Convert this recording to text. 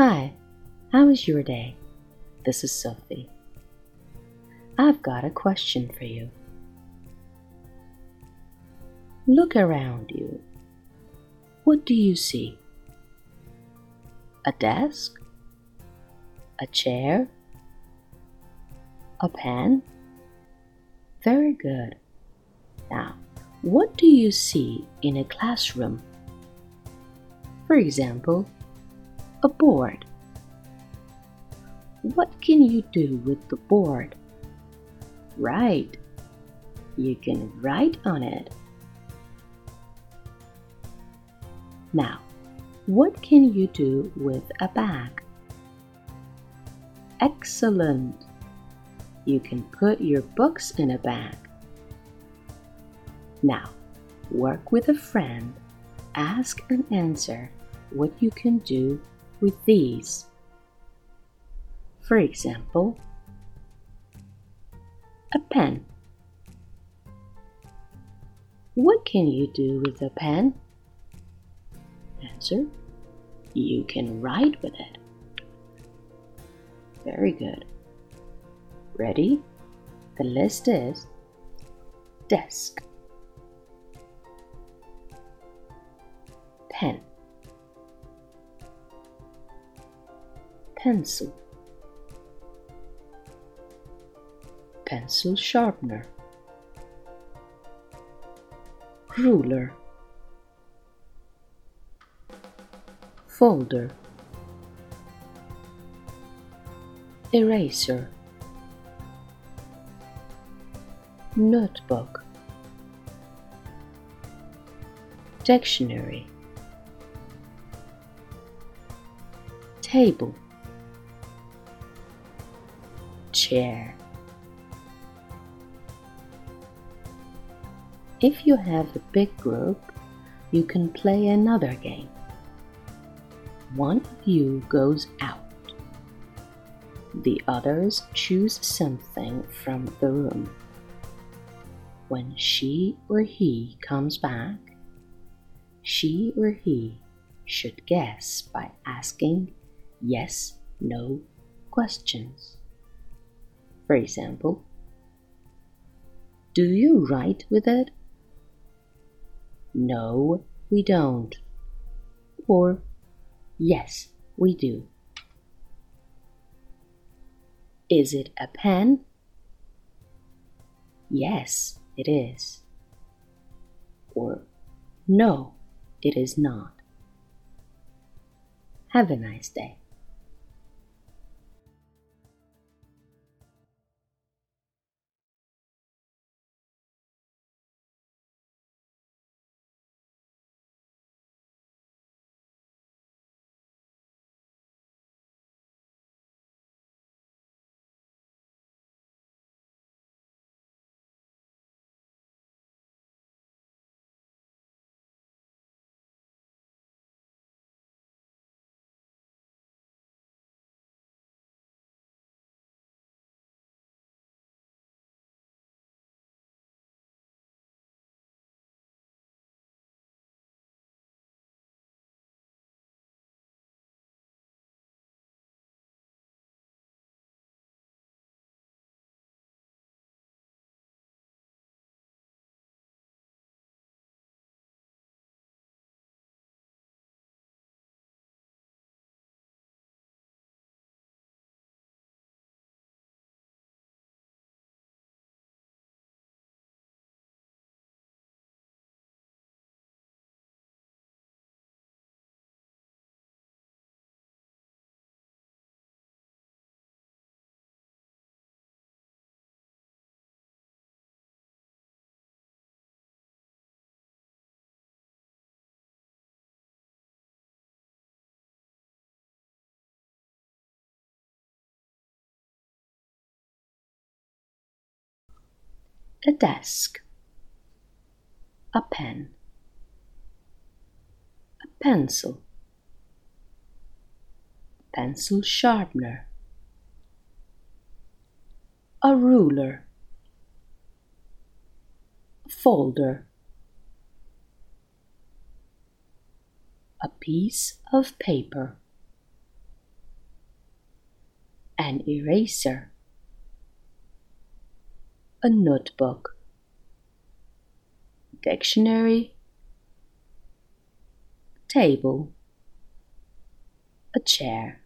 Hi, how was your day? This is Sophie. I've got a question for you. Look around you. What do you see? A desk? A chair? A pen? Very good. Now, what do you see in a classroom? For example, a board. What can you do with the board? Right. You can write on it. Now, what can you do with a bag? Excellent. You can put your books in a bag. Now, work with a friend. Ask and answer what you can do with these. For example, a pen. What can you do with a pen? Answer. You can write with it. Very good. Ready? The list is desk, pen, pencil, pencil sharpener, ruler, folder, eraser, notebook, dictionary, table, chair. If you have a big group, you can play another game. One of you goes out. The others choose something from the room. When she or he comes back, she or he should guess by asking yes no questions. For example, Do you write with it? No, we don't. Or Yes, we do. Is it a pen? Yes, it is. Or No, it is not. Have a nice day. A desk, a pen, a pencil, pencil sharpener, a ruler, a folder, a piece of paper, an eraser, a notebook, dictionary, table, a chair.